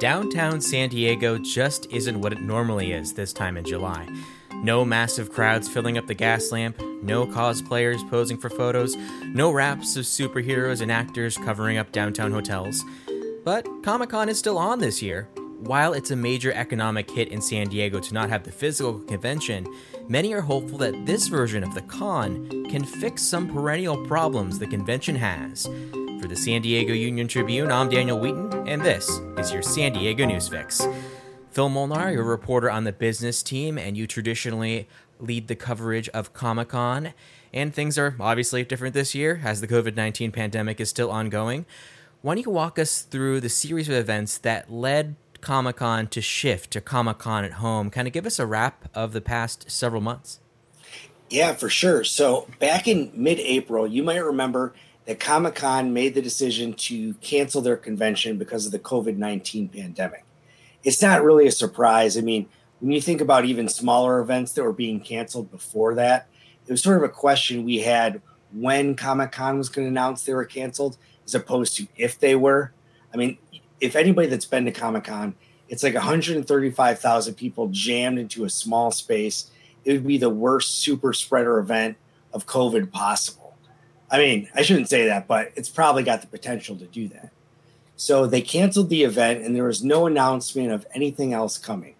Downtown San Diego just isn't what it normally is this time in July. No massive crowds filling up the Gaslamp, no cosplayers posing for photos, no wraps of superheroes and actors covering up downtown hotels. But Comic Con is still on this year. While it's a major economic hit in San Diego to not have the physical convention, many are hopeful that this version of the con can fix some perennial problems the convention has. For the San Diego Union Tribune, I'm Daniel Wheaton, and this is your San Diego News Fix. Phil Molnar, you're a reporter on the business team, and you traditionally lead the coverage of Comic Con. And things are obviously different this year as the COVID 19 pandemic is still ongoing. Why don't you walk us through the series of events that led Comic Con to shift to Comic Con at home? Kind of give us a wrap of the past several months. Yeah, for sure. So back in mid April, you might remember that Comic Con made the decision to cancel their convention because of the COVID 19 pandemic. It's not really a surprise. I mean, when you think about even smaller events that were being canceled before that, it was sort of a question we had when Comic Con was going to announce they were canceled, as opposed to if they were. I mean, if anybody that's been to Comic Con, it's like 135,000 people jammed into a small space. It would be the worst super spreader event of COVID possible I mean, I shouldn't say that, but it's probably got the potential to do that. So they canceled the event and there was no announcement of anything else coming.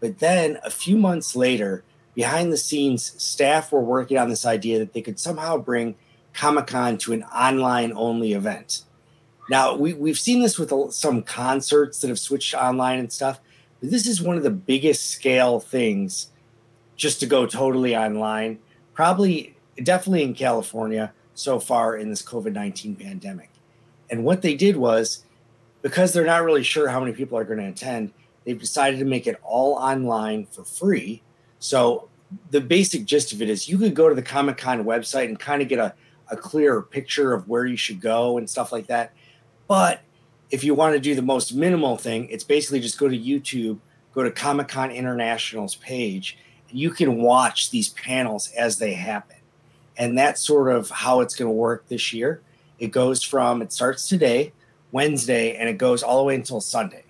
But then a few months later, behind the scenes, staff were working on this idea that they could somehow bring Comic Con to an online only event. Now, we, we've seen this with some concerts that have switched online and stuff, but this is one of the biggest scale things just to go totally online. Probably, definitely in California so far in this COVID 19 pandemic. And what they did was because they're not really sure how many people are going to attend, they've decided to make it all online for free. So the basic gist of it is you could go to the Comic Con website and kind of get a, a clearer picture of where you should go and stuff like that. But if you want to do the most minimal thing, it's basically just go to YouTube, go to Comic Con International's page, and you can watch these panels as they happen and that's sort of how it's going to work this year. It goes from it starts today, Wednesday, and it goes all the way until Sunday.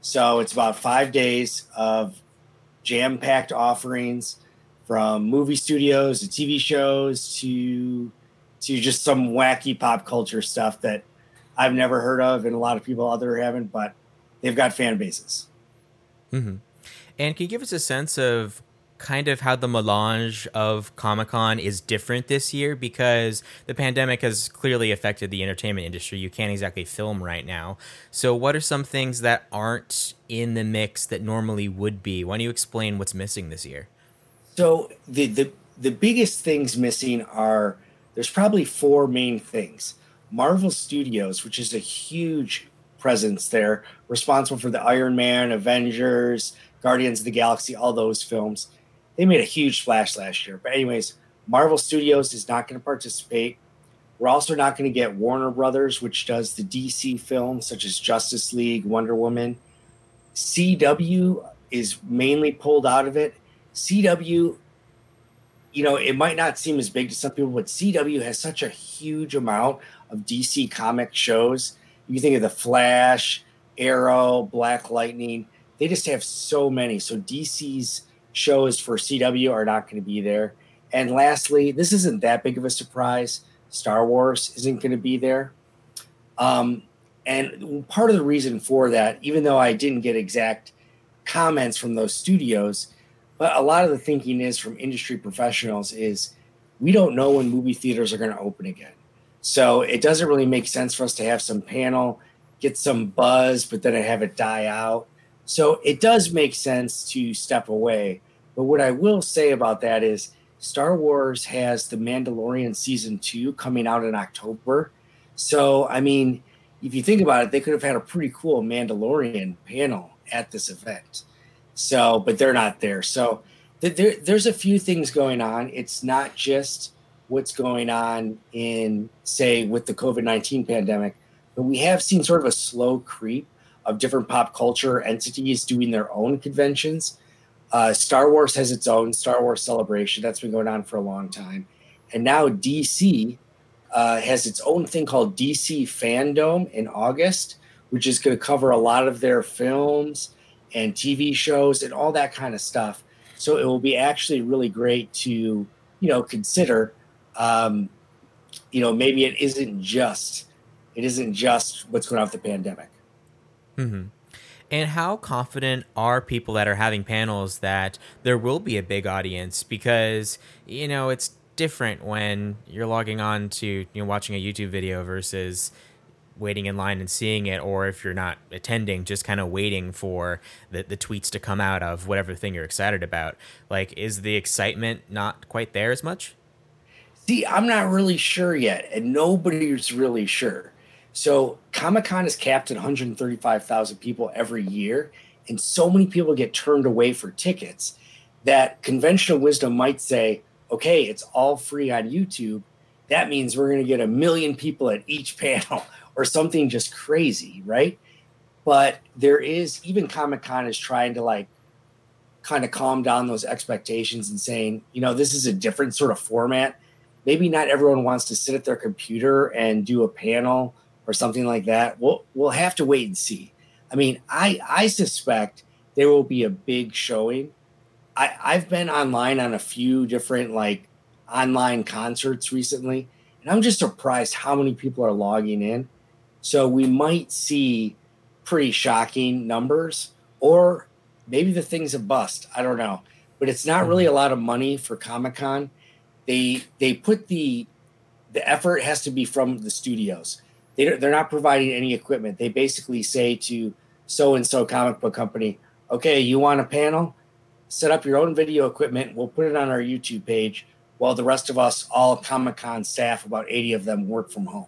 So it's about five days of jam-packed offerings from movie studios to TV shows to to just some wacky pop culture stuff that I've never heard of and a lot of people out there haven't, but they've got fan bases. Mm-hmm. And can you give us a sense of kind of how the melange of Comic Con is different this year because the pandemic has clearly affected the entertainment industry. You can't exactly film right now. So, what are some things that aren't in the mix that normally would be? Why don't you explain what's missing this year? So, the the the biggest things missing are there's probably four main things. Marvel Studios, which is a huge presence there, responsible for the Iron Man, Avengers, Guardians of the Galaxy, all those films they made a huge splash last year. But anyways, Marvel Studios is not going to participate. We're also not going to get Warner Brothers, which does the DC films such as Justice League, Wonder Woman. CW is mainly pulled out of it. CW, you know, it might not seem as big to some people, but CW has such a huge amount of DC comic shows. You think of the Flash, Arrow, Black Lightning. They just have so many. So DC's shows for CW are not going to be there. And lastly, this isn't that big of a surprise. Star Wars isn't going to be there. Um, and part of the reason for that, even though I didn't get exact comments from those studios, but a lot of the thinking is from industry professionals is we don't know when movie theaters are going to open again. So it doesn't really make sense for us to have some panel, get some buzz, but then have it die out. So it does make sense to step away. But what I will say about that is Star Wars has The Mandalorian season two coming out in October. So, I mean, if you think about it, they could have had a pretty cool Mandalorian panel at this event. So, but they're not there. So, there, there's a few things going on. It's not just what's going on in, say, with the COVID 19 pandemic, but we have seen sort of a slow creep of different pop culture entities doing their own conventions. Uh, Star Wars has its own Star Wars celebration that's been going on for a long time, and now DC uh, has its own thing called DC Fandom in August, which is going to cover a lot of their films and TV shows and all that kind of stuff. So it will be actually really great to, you know, consider. Um, you know, maybe it isn't just it isn't just what's going on with the pandemic. Mm-hmm. And how confident are people that are having panels that there will be a big audience? Because you know it's different when you're logging on to you know watching a YouTube video versus waiting in line and seeing it, or if you're not attending, just kind of waiting for the, the tweets to come out of whatever thing you're excited about. Like, is the excitement not quite there as much? See, I'm not really sure yet, and nobody's really sure. So, Comic Con is capped at 135,000 people every year, and so many people get turned away for tickets that conventional wisdom might say, okay, it's all free on YouTube. That means we're going to get a million people at each panel or something just crazy, right? But there is even Comic Con is trying to like kind of calm down those expectations and saying, you know, this is a different sort of format. Maybe not everyone wants to sit at their computer and do a panel or something like that. We'll we'll have to wait and see. I mean, I I suspect there will be a big showing. I I've been online on a few different like online concerts recently, and I'm just surprised how many people are logging in. So we might see pretty shocking numbers, or maybe the thing's a bust. I don't know, but it's not really a lot of money for Comic Con. They they put the the effort has to be from the studios. They they're not providing any equipment. They basically say to so and so comic book company, okay, you want a panel? Set up your own video equipment. We'll put it on our YouTube page while the rest of us, all Comic Con staff, about 80 of them, work from home.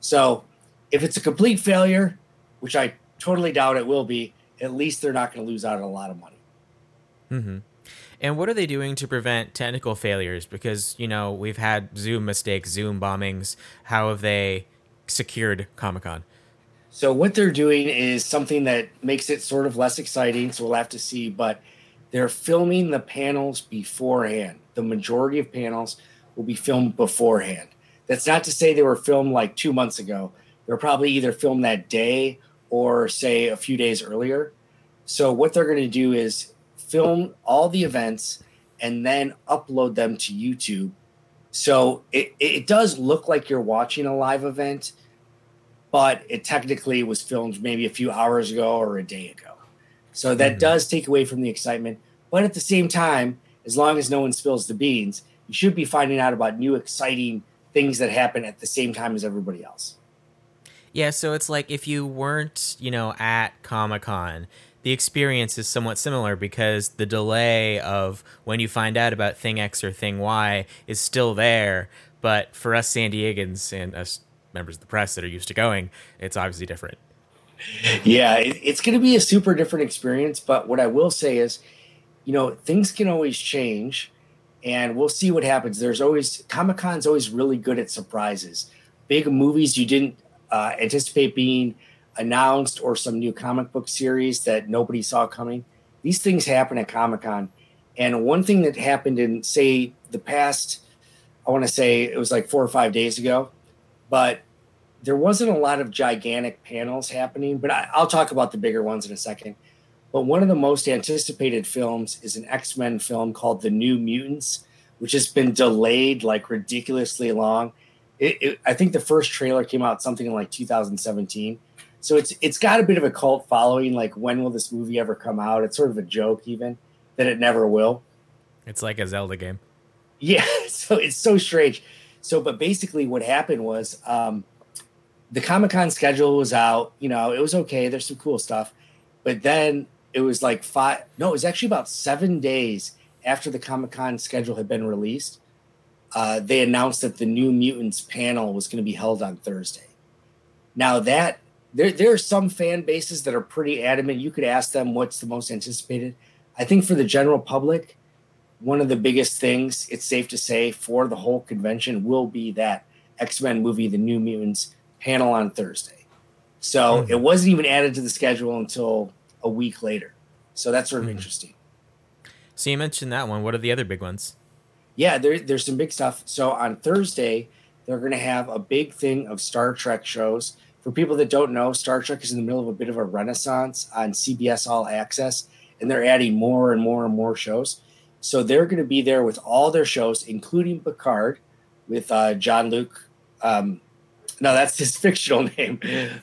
So if it's a complete failure, which I totally doubt it will be, at least they're not going to lose out on a lot of money. Mm-hmm. And what are they doing to prevent technical failures? Because, you know, we've had Zoom mistakes, Zoom bombings. How have they secured Comic Con? So, what they're doing is something that makes it sort of less exciting. So, we'll have to see. But they're filming the panels beforehand. The majority of panels will be filmed beforehand. That's not to say they were filmed like two months ago they're probably either filmed that day or say a few days earlier. So what they're going to do is film all the events and then upload them to YouTube. So it, it does look like you're watching a live event, but it technically was filmed maybe a few hours ago or a day ago. So that mm-hmm. does take away from the excitement. But at the same time, as long as no one spills the beans, you should be finding out about new exciting things that happen at the same time as everybody else. Yeah, so it's like if you weren't, you know, at Comic Con, the experience is somewhat similar because the delay of when you find out about thing X or thing Y is still there. But for us San Diegans and us members of the press that are used to going, it's obviously different. Yeah, it's going to be a super different experience. But what I will say is, you know, things can always change and we'll see what happens. There's always, Comic Con's always really good at surprises. Big movies you didn't uh, anticipate being announced or some new comic book series that nobody saw coming. These things happen at Comic Con. And one thing that happened in, say, the past, I want to say it was like four or five days ago, but there wasn't a lot of gigantic panels happening. But I, I'll talk about the bigger ones in a second. But one of the most anticipated films is an X Men film called The New Mutants, which has been delayed like ridiculously long it, it, I think the first trailer came out something in like 2017. So it's it's got a bit of a cult following. Like, when will this movie ever come out? It's sort of a joke, even that it never will. It's like a Zelda game. Yeah, so it's so strange. So, but basically, what happened was um, the Comic Con schedule was out. You know, it was okay. There's some cool stuff, but then it was like five. No, it was actually about seven days after the Comic Con schedule had been released uh, they announced that the New Mutants panel was going to be held on Thursday. Now that there there are some fan bases that are pretty adamant. You could ask them what's the most anticipated. I think for the general public, one of the biggest things it's safe to say for the whole convention will be that X Men movie, The New Mutants panel on Thursday. So mm-hmm. it wasn't even added to the schedule until a week later. So that's sort of mm-hmm. interesting. So you mentioned that one. What are the other big ones? yeah, there, there's some big stuff. So on Thursday, they're going to have a big thing of Star Trek shows. For people that don't know, Star Trek is in the middle of a bit of a renaissance on CBS All Access, and they're adding more and more and more shows. So they're going to be there with all their shows, including Picard, with uh, Jean-Luc. Um, no, that's his fictional name,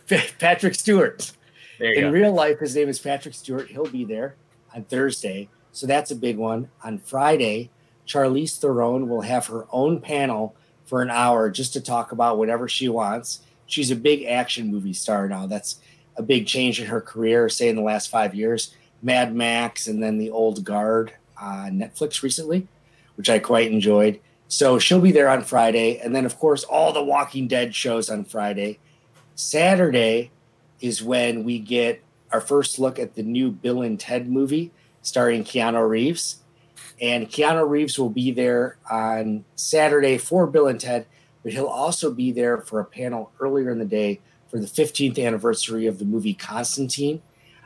Patrick Stewart. In go. real life, his name is Patrick Stewart. He'll be there on Thursday. So that's a big one. On Friday, Charlize Theron will have her own panel for an hour just to talk about whatever she wants. She's a big action movie star now. That's a big change in her career, say in the last five years. Mad Max and then The Old Guard on Netflix recently, which I quite enjoyed. So she'll be there on Friday. And then, of course, all the Walking Dead shows on Friday. Saturday is when we get our first look at the new Bill and Ted movie starring Keanu Reeves. And Keanu Reeves will be there on Saturday for Bill and Ted, but he'll also be there for a panel earlier in the day for the 15th anniversary of the movie Constantine.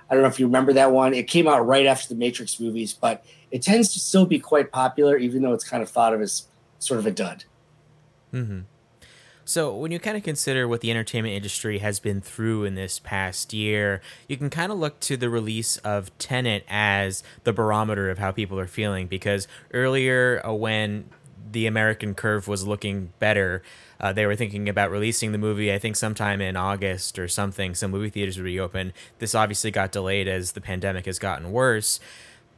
I don't know if you remember that one. It came out right after the Matrix movies, but it tends to still be quite popular, even though it's kind of thought of as sort of a dud. Mm-hmm. So, when you kind of consider what the entertainment industry has been through in this past year, you can kind of look to the release of Tenet as the barometer of how people are feeling. Because earlier, uh, when the American curve was looking better, uh, they were thinking about releasing the movie, I think, sometime in August or something. Some movie theaters would reopen. This obviously got delayed as the pandemic has gotten worse.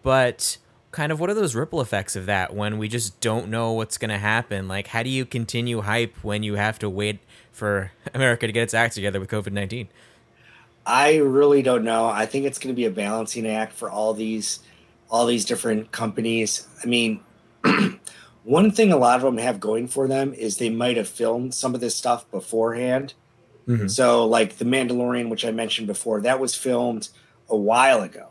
But kind of what are those ripple effects of that when we just don't know what's going to happen? Like, how do you continue hype when you have to wait for America to get its act together with COVID 19? I really don't know. I think it's going to be a balancing act for all these all these different companies. I mean, one thing a lot of them have going for them is they might have filmed some of this stuff beforehand. Mm-hmm. So, like The Mandalorian, which I mentioned before, that was filmed a while ago.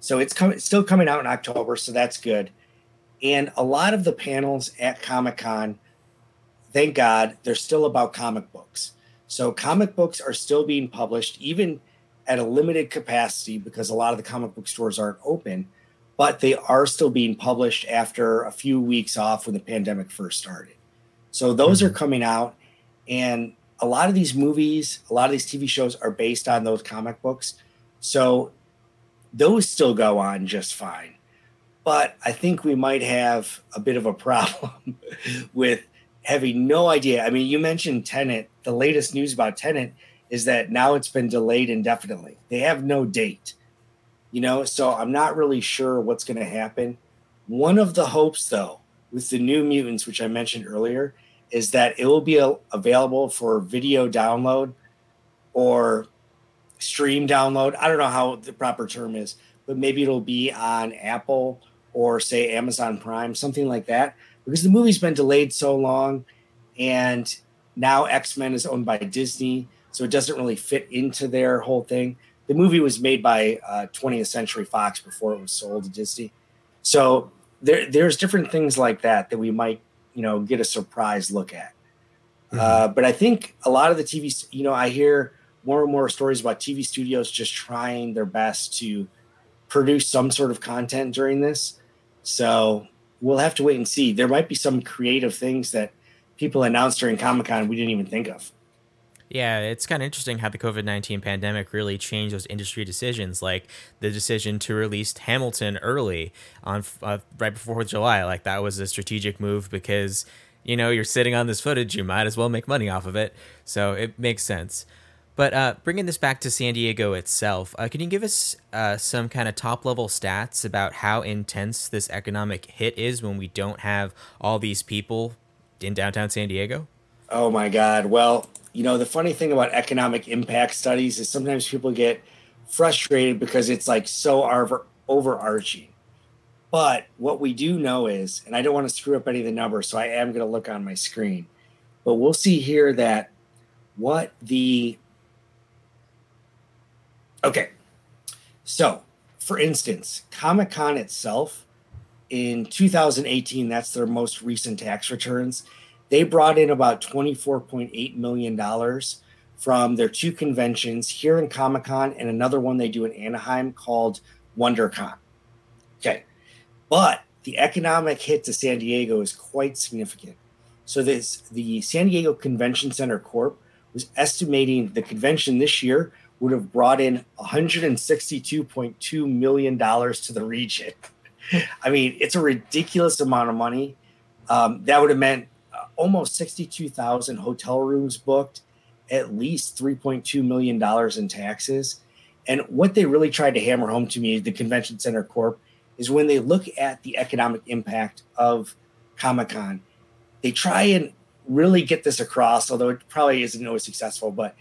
So it's coming, still coming out in October, so that's good. And a lot of the panels at Comic Con, thank God, they're still about comic books. So comic books are still being published, even at a limited capacity, because a lot of the comic book stores aren't open. But they are still being published after a few weeks off when the pandemic first started. So those mm-hmm. are coming out, and a lot of these movies, a lot of these TV shows are based on those comic books. So those still go on just fine. But I think we might have a bit of a problem with having no idea. I mean, you mentioned Tenet. The latest news about Tenet is that now it's been delayed indefinitely. They have no date, you know, so I'm not really sure what's going to happen. One of the hopes, though, with the new mutants, which I mentioned earlier, is that it will be available for video download or stream download. I don't know how the proper term is, but maybe it'll be on Apple or say Amazon Prime, something like that, because the movie's been delayed so long, and now X Men is owned by Disney, so it doesn't really fit into their whole thing. The movie was made by uh, 20th Century Fox before it was sold to Disney, so there there's different things like that that we might you know get a surprise look at. Mm-hmm. Uh, but I think a lot of the TV, you know, I hear more and more stories about TV studios just trying their best to produce some sort of content during this. So we'll have to wait and see. There might be some creative things that people announced during Comic Con we didn't even think of. Yeah, it's kind of interesting how the COVID 19 pandemic really changed those industry decisions, like the decision to release Hamilton early on uh, right before July. Like, that was a strategic move because, you know, you're sitting on this footage, you might as well make money off of it. So it makes sense. But uh, bringing this back to San Diego itself, uh, can you give us uh, some kind of top level stats about how intense this economic hit is when we don't have all these people in downtown San Diego? Oh my God. Well, you know, the funny thing about economic impact studies is sometimes people get frustrated because it's like so over- overarching. But what we do know is, and I don't want to screw up any of the numbers, so I am going to look on my screen, but we'll see here that what the Okay. So, for instance, Comic Con itself in 2018, that's their most recent tax returns, they brought in about $24.8 million from their two conventions here in Comic Con and another one they do in Anaheim called WonderCon. Okay. But the economic hit to San Diego is quite significant. So this the San Diego Convention Center Corp was estimating the convention this year would have brought in 162.2 million dollars to the region. I mean, it's a ridiculous amount of money. Um, that would have meant almost 62,000 hotel rooms booked, at least 3.2 million dollars in taxes. And what they really tried to hammer home to me, the Convention Center Corp, is when they look at the economic impact of Comic Con, they try and really get this across, although it probably isn't always successful. But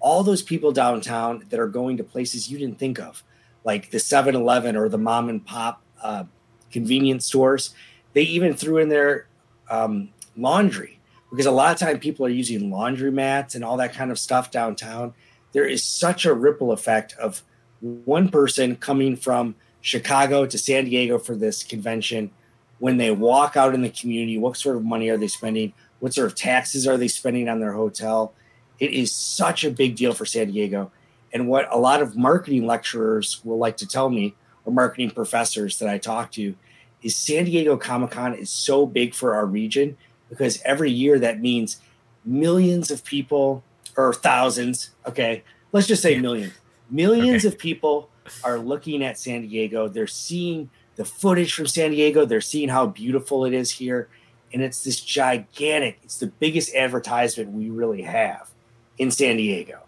all those people downtown that are going to places you didn't think of, like the 7 Eleven or the mom and pop uh, convenience stores, they even threw in their um, laundry because a lot of time people are using laundry mats and all that kind of stuff downtown. There is such a ripple effect of one person coming from Chicago to San Diego for this convention. When they walk out in the community, what sort of money are they spending? What sort of taxes are they spending on their hotel? It is such a big deal for San Diego. And what a lot of marketing lecturers will like to tell me, or marketing professors that I talk to, is San Diego Comic Con is so big for our region because every year that means millions of people or thousands. Okay, let's just say millions. Millions okay. of people are looking at San Diego. They're seeing the footage from San Diego. They're seeing how beautiful it is here. And it's this gigantic, it's the biggest advertisement we really have in San Diego.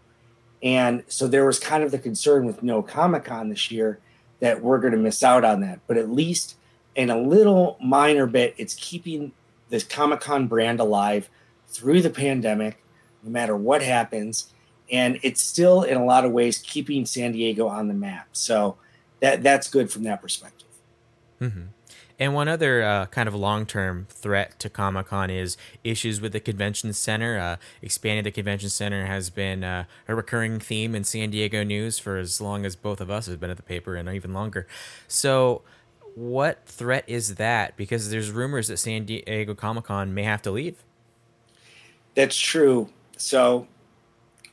And so there was kind of the concern with no Comic Con this year that we're going to miss out on that. But at least in a little minor bit, it's keeping this Comic Con brand alive through the pandemic, no matter what happens. And it's still, in a lot of ways, keeping San Diego on the map. So that that's good from that perspective. Mm-hmm. And one other uh, kind of long term threat to Comic Con is issues with the convention center. Uh, expanding the convention center has been uh, a recurring theme in San Diego news for as long as both of us have been at the paper and even longer. So, what threat is that? Because there's rumors that San Diego Comic Con may have to leave. That's true. So,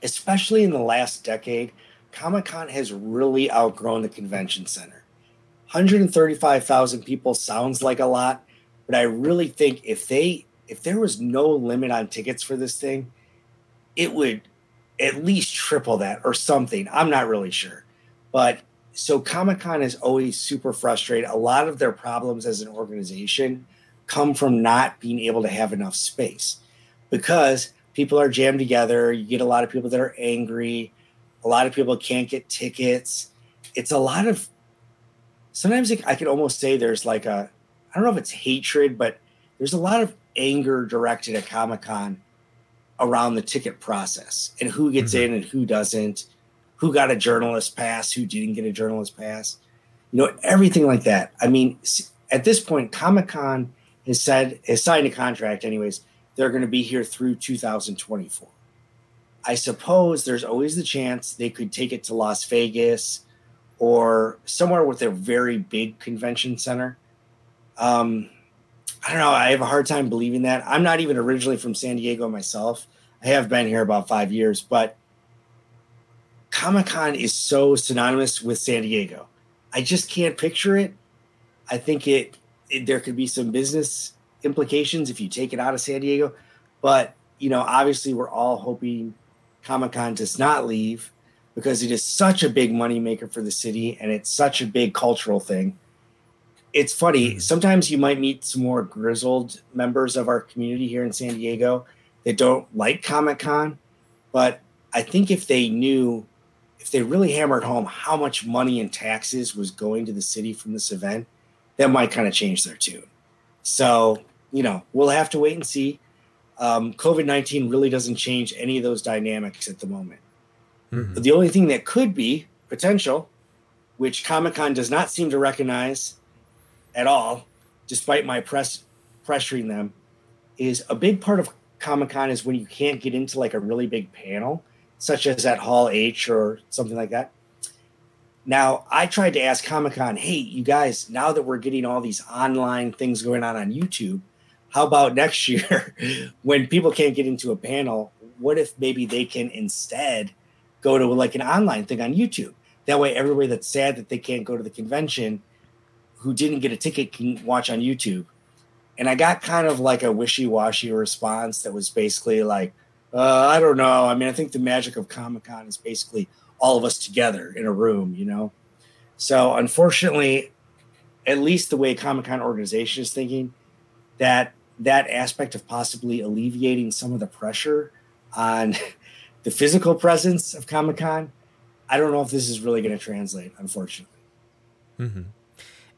especially in the last decade, Comic Con has really outgrown the convention center 135,000 people sounds like a lot, but I really think if they if there was no limit on tickets for this thing, it would at least triple that or something. I'm not really sure. But so Comic Con is always super frustrated. A lot of their problems as an organization come from not being able to have enough space because people are jammed together. You get a lot of people that are angry. A lot of people can't get tickets. It's a lot of sometimes I could almost say there's like a, I don't know if it's hatred, but there's a lot of anger directed at Comic Con around the ticket process and who gets mm-hmm. in and who doesn't, who got a journalist pass, who didn't get a journalist pass, you know, everything like that. I mean, at this point, Comic Con has said, has signed a contract, anyways. They're going to be here through 2024. I suppose there's always the chance they could take it to Las Vegas or somewhere with a very big convention center. Um, I don't know. I have a hard time believing that. I'm not even originally from San Diego myself. I have been here about five years, but Comic Con is so synonymous with San Diego. I just can't picture it. I think it, it there could be some business implications if you take it out of San Diego, but you know, obviously, we're all hoping Comic Con does not leave because it is such a big moneymaker for the city and it's such a big cultural thing. It's funny, mm-hmm. sometimes you might meet some more grizzled members of our community here in San Diego that don't like Comic Con, but I think if they knew, if they really hammered home how much money and taxes was going to the city from this event, that might kind of change their tune. So, you know, we'll have to wait and see. Um, COVID 19 really doesn't change any of those dynamics at the moment. Mm-hmm. The only thing that could be potential, which Comic Con does not seem to recognize at all, despite my press pressuring them, is a big part of Comic Con is when you can't get into like a really big panel, such as at Hall H or something like that. Now, I tried to ask Comic Con, hey, you guys, now that we're getting all these online things going on on YouTube, how about next year when people can't get into a panel? What if maybe they can instead go to like an online thing on YouTube. That way, everybody that's sad that they can't go to the convention, who didn't get a ticket, can watch on YouTube. And I got kind of like a wishy washy response that was basically like, Uh, I don't know. I mean, I think the magic of Comic Con is basically all of us together in a room, you know? So, unfortunately, at least the way Comic Con organization is thinking, that that aspect of possibly alleviating some of the pressure on the physical presence of Comic Con, I don't know if this is really going to translate, unfortunately. Mm-hmm.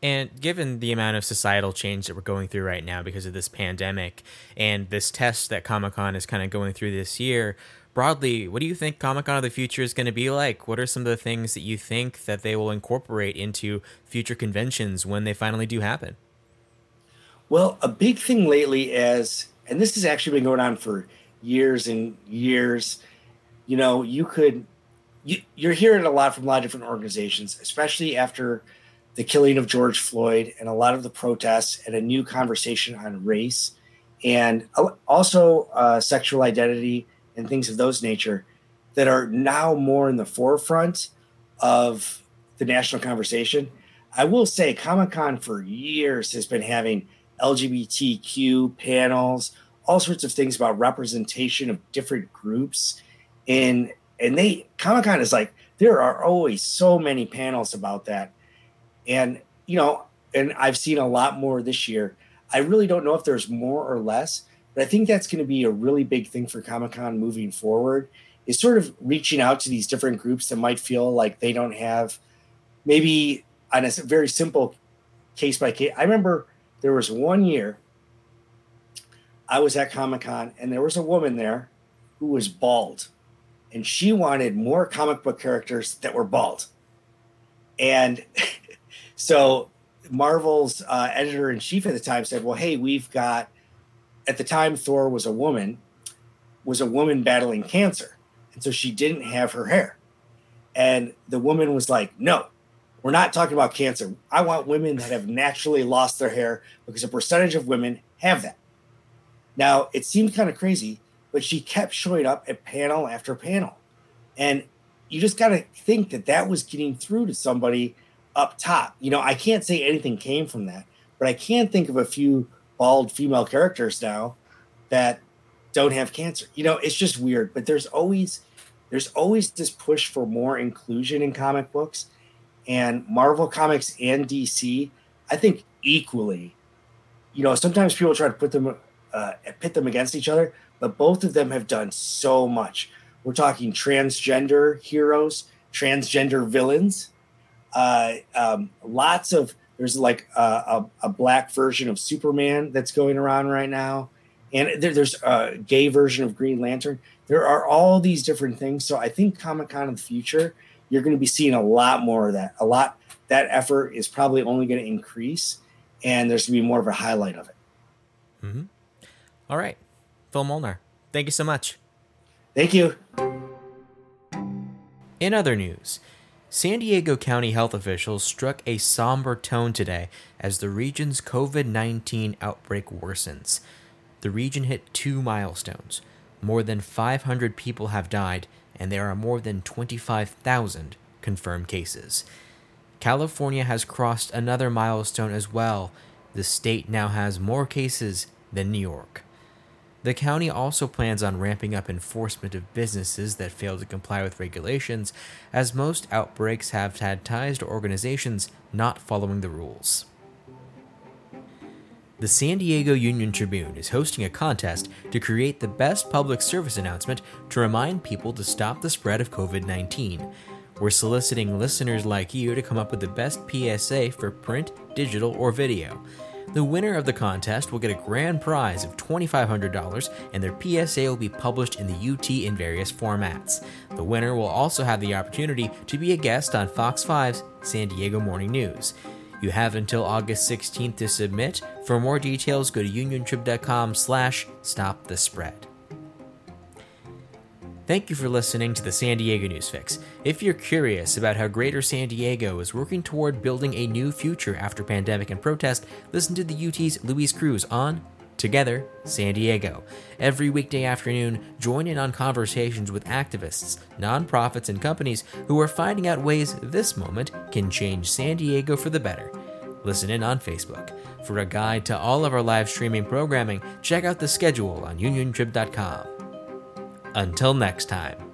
And given the amount of societal change that we're going through right now because of this pandemic and this test that Comic Con is kind of going through this year, broadly, what do you think Comic Con of the future is going to be like? What are some of the things that you think that they will incorporate into future conventions when they finally do happen? Well, a big thing lately is, and this has actually been going on for years and years. You know, you could, you, you're hearing a lot from a lot of different organizations, especially after the killing of George Floyd and a lot of the protests and a new conversation on race and also uh, sexual identity and things of those nature that are now more in the forefront of the national conversation. I will say Comic Con for years has been having LGBTQ panels, all sorts of things about representation of different groups. And and they Comic Con is like there are always so many panels about that and, you know, and I've seen a lot more this year. I really don't know if there's more or less, but I think that's going to be a really big thing for Comic Con moving forward is sort of reaching out to these different groups that might feel like they don't have maybe on a very simple case by case. I remember there was one year I was at Comic Con and there was a woman there who was bald and she wanted more comic book characters that were bald. And So Marvel's uh, editor in chief at the time said, "Well, hey, we've got." At the time, Thor was a woman, was a woman battling cancer, and so she didn't have her hair. And the woman was like, "No, we're not talking about cancer. I want women that have naturally lost their hair because a percentage of women have that." Now it seemed kind of crazy, but she kept showing up at panel after panel, and you just got to think that that was getting through to somebody up top. You know, I can't say anything came from that, but I can think of a few bald female characters now that don't have cancer. You know, it's just weird, but there's always there's always this push for more inclusion in comic books and Marvel Comics and DC, I think equally. You know, sometimes people try to put them uh, pit them against each other, but both of them have done so much. We're talking transgender heroes, transgender villains, uh, um, lots of there's like a, a, a, black version of Superman that's going around right now, and there, there's a gay version of Green Lantern. There are all these different things. So I think Comic Con in the future, you're going to be seeing a lot more of that. A lot that effort is probably only going to increase, and there's going to be more of a highlight of it. Mm-hmm. All right, Phil Molnar, thank you so much. Thank you. In other news. San Diego County health officials struck a somber tone today as the region's COVID 19 outbreak worsens. The region hit two milestones. More than 500 people have died, and there are more than 25,000 confirmed cases. California has crossed another milestone as well. The state now has more cases than New York. The county also plans on ramping up enforcement of businesses that fail to comply with regulations, as most outbreaks have had ties to organizations not following the rules. The San Diego Union Tribune is hosting a contest to create the best public service announcement to remind people to stop the spread of COVID 19. We're soliciting listeners like you to come up with the best PSA for print, digital, or video. The winner of the contest will get a grand prize of $2,500 and their PSA will be published in the UT in various formats. The winner will also have the opportunity to be a guest on Fox 5's San Diego Morning News. You have until August 16th to submit. For more details, go to uniontrib.com slash stop the spread. Thank you for listening to the San Diego News Fix. If you're curious about how Greater San Diego is working toward building a new future after pandemic and protest, listen to the UT's Luis Cruz on Together San Diego. Every weekday afternoon, join in on conversations with activists, nonprofits, and companies who are finding out ways this moment can change San Diego for the better. Listen in on Facebook. For a guide to all of our live streaming programming, check out the schedule on uniontrib.com. Until next time.